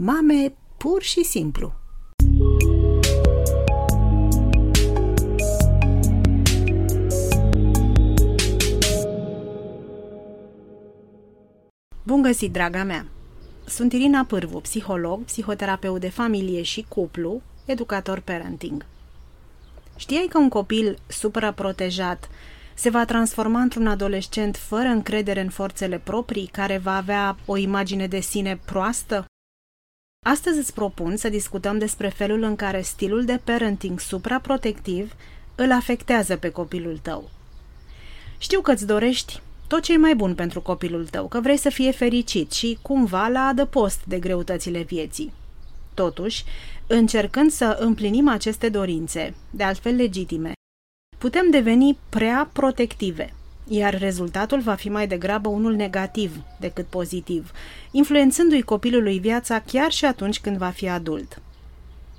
Mame pur și simplu. Bun găsit, draga mea! Sunt Irina Pârvu, psiholog, psihoterapeut de familie și cuplu, educator parenting. Știai că un copil supraprotejat se va transforma într-un adolescent fără încredere în forțele proprii, care va avea o imagine de sine proastă? Astăzi îți propun să discutăm despre felul în care stilul de parenting supraprotectiv îl afectează pe copilul tău. Știu că îți dorești tot ce e mai bun pentru copilul tău, că vrei să fie fericit și cumva la adăpost de greutățile vieții. Totuși, încercând să împlinim aceste dorințe, de altfel legitime, putem deveni prea protective, iar rezultatul va fi mai degrabă unul negativ decât pozitiv, influențându-i copilului viața chiar și atunci când va fi adult.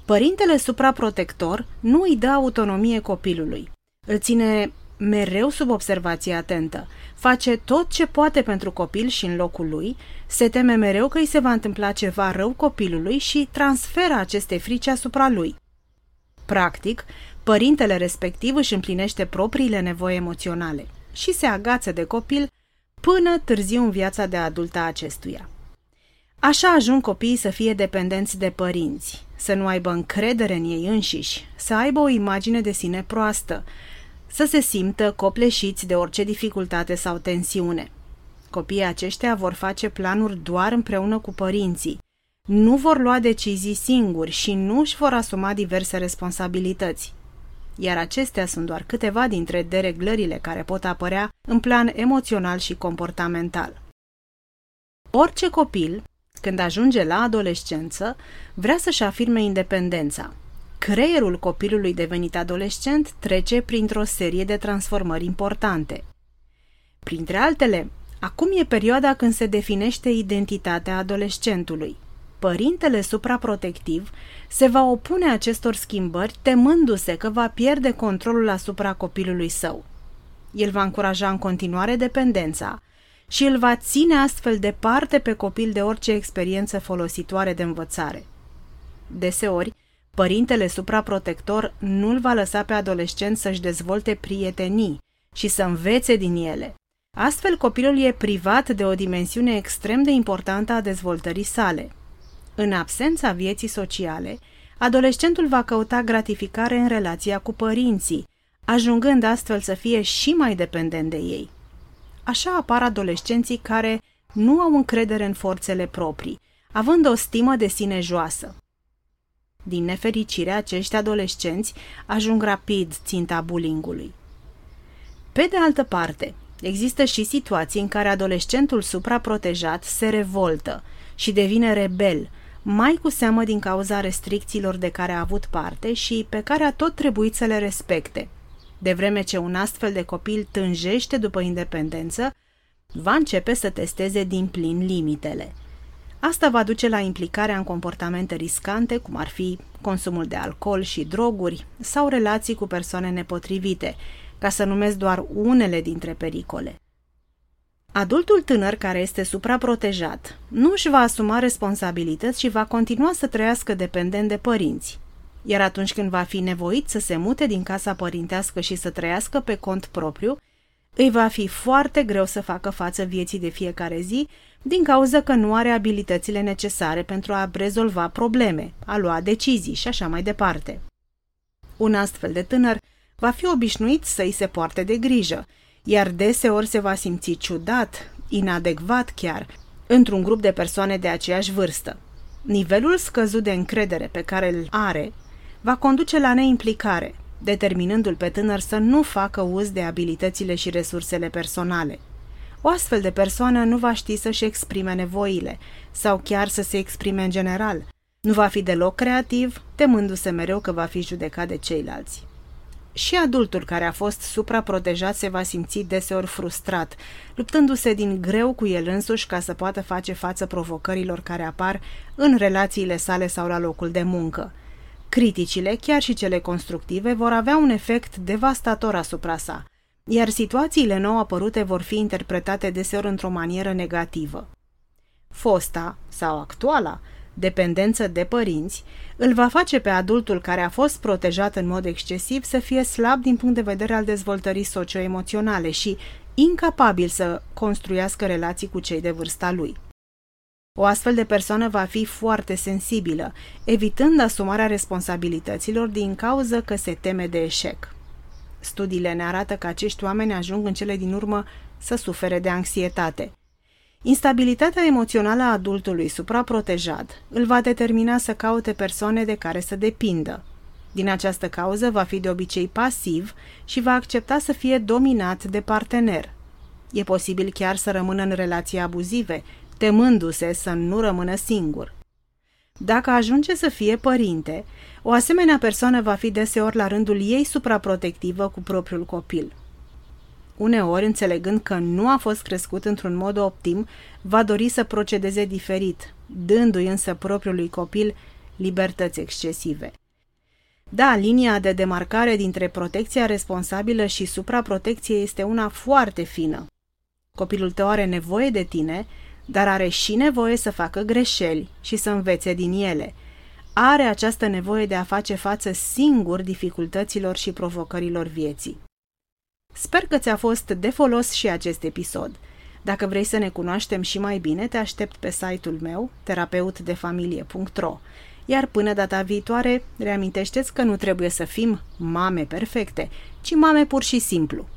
Părintele supraprotector nu îi dă autonomie copilului. Îl ține mereu sub observație atentă, face tot ce poate pentru copil și în locul lui, se teme mereu că îi se va întâmpla ceva rău copilului și transferă aceste frici asupra lui. Practic, părintele respectiv își împlinește propriile nevoi emoționale și se agață de copil până târziu în viața de adult a acestuia. Așa ajung copiii să fie dependenți de părinți, să nu aibă încredere în ei înșiși, să aibă o imagine de sine proastă, să se simtă copleșiți de orice dificultate sau tensiune. Copiii aceștia vor face planuri doar împreună cu părinții, nu vor lua decizii singuri și nu își vor asuma diverse responsabilități. Iar acestea sunt doar câteva dintre dereglările care pot apărea în plan emoțional și comportamental. Orice copil, când ajunge la adolescență, vrea să-și afirme independența, Creierul copilului devenit adolescent trece printr-o serie de transformări importante. Printre altele, acum e perioada când se definește identitatea adolescentului. Părintele supraprotectiv se va opune acestor schimbări temându-se că va pierde controlul asupra copilului său. El va încuraja în continuare dependența și îl va ține astfel departe pe copil de orice experiență folositoare de învățare. Deseori, Părintele supraprotector nu-l va lăsa pe adolescent să-și dezvolte prietenii și să învețe din ele. Astfel, copilul e privat de o dimensiune extrem de importantă a dezvoltării sale. În absența vieții sociale, adolescentul va căuta gratificare în relația cu părinții, ajungând astfel să fie și mai dependent de ei. Așa apar adolescenții care nu au încredere în forțele proprii, având o stimă de sine joasă. Din nefericire, acești adolescenți ajung rapid ținta bullyingului. Pe de altă parte, există și situații în care adolescentul supraprotejat se revoltă și devine rebel, mai cu seamă din cauza restricțiilor de care a avut parte și pe care a tot trebuit să le respecte. De vreme ce un astfel de copil tânjește după independență, va începe să testeze din plin limitele – Asta va duce la implicarea în comportamente riscante, cum ar fi consumul de alcool și droguri sau relații cu persoane nepotrivite, ca să numesc doar unele dintre pericole. Adultul tânăr care este supraprotejat nu își va asuma responsabilități și va continua să trăiască dependent de părinți. Iar atunci când va fi nevoit să se mute din casa părintească și să trăiască pe cont propriu, îi va fi foarte greu să facă față vieții de fiecare zi din cauza că nu are abilitățile necesare pentru a rezolva probleme, a lua decizii și așa mai departe. Un astfel de tânăr va fi obișnuit să îi se poarte de grijă, iar deseori se va simți ciudat, inadecvat chiar, într-un grup de persoane de aceeași vârstă. Nivelul scăzut de încredere pe care îl are va conduce la neimplicare, determinându-l pe tânăr să nu facă uz de abilitățile și resursele personale. O astfel de persoană nu va ști să-și exprime nevoile sau chiar să se exprime în general. Nu va fi deloc creativ, temându-se mereu că va fi judecat de ceilalți. Și adultul care a fost supraprotejat se va simți deseori frustrat, luptându-se din greu cu el însuși ca să poată face față provocărilor care apar în relațiile sale sau la locul de muncă. Criticile, chiar și cele constructive, vor avea un efect devastator asupra sa, iar situațiile nou apărute vor fi interpretate deseori într-o manieră negativă. Fosta sau actuala dependență de părinți, îl va face pe adultul care a fost protejat în mod excesiv să fie slab din punct de vedere al dezvoltării socioemoționale și incapabil să construiască relații cu cei de vârsta lui. O astfel de persoană va fi foarte sensibilă, evitând asumarea responsabilităților din cauză că se teme de eșec. Studiile ne arată că acești oameni ajung în cele din urmă să sufere de anxietate. Instabilitatea emoțională a adultului supraprotejat îl va determina să caute persoane de care să depindă. Din această cauză va fi de obicei pasiv și va accepta să fie dominat de partener. E posibil chiar să rămână în relații abuzive, temându-se să nu rămână singur. Dacă ajunge să fie părinte, o asemenea persoană va fi deseori la rândul ei supraprotectivă cu propriul copil. Uneori, înțelegând că nu a fost crescut într-un mod optim, va dori să procedeze diferit, dându-i însă propriului copil libertăți excesive. Da, linia de demarcare dintre protecția responsabilă și supraprotecție este una foarte fină. Copilul tău are nevoie de tine, dar are și nevoie să facă greșeli și să învețe din ele. Are această nevoie de a face față singur dificultăților și provocărilor vieții. Sper că ți-a fost de folos și acest episod. Dacă vrei să ne cunoaștem și mai bine, te aștept pe site-ul meu, terapeutdefamilie.ro. Iar până data viitoare, reamintește-ți că nu trebuie să fim mame perfecte, ci mame pur și simplu.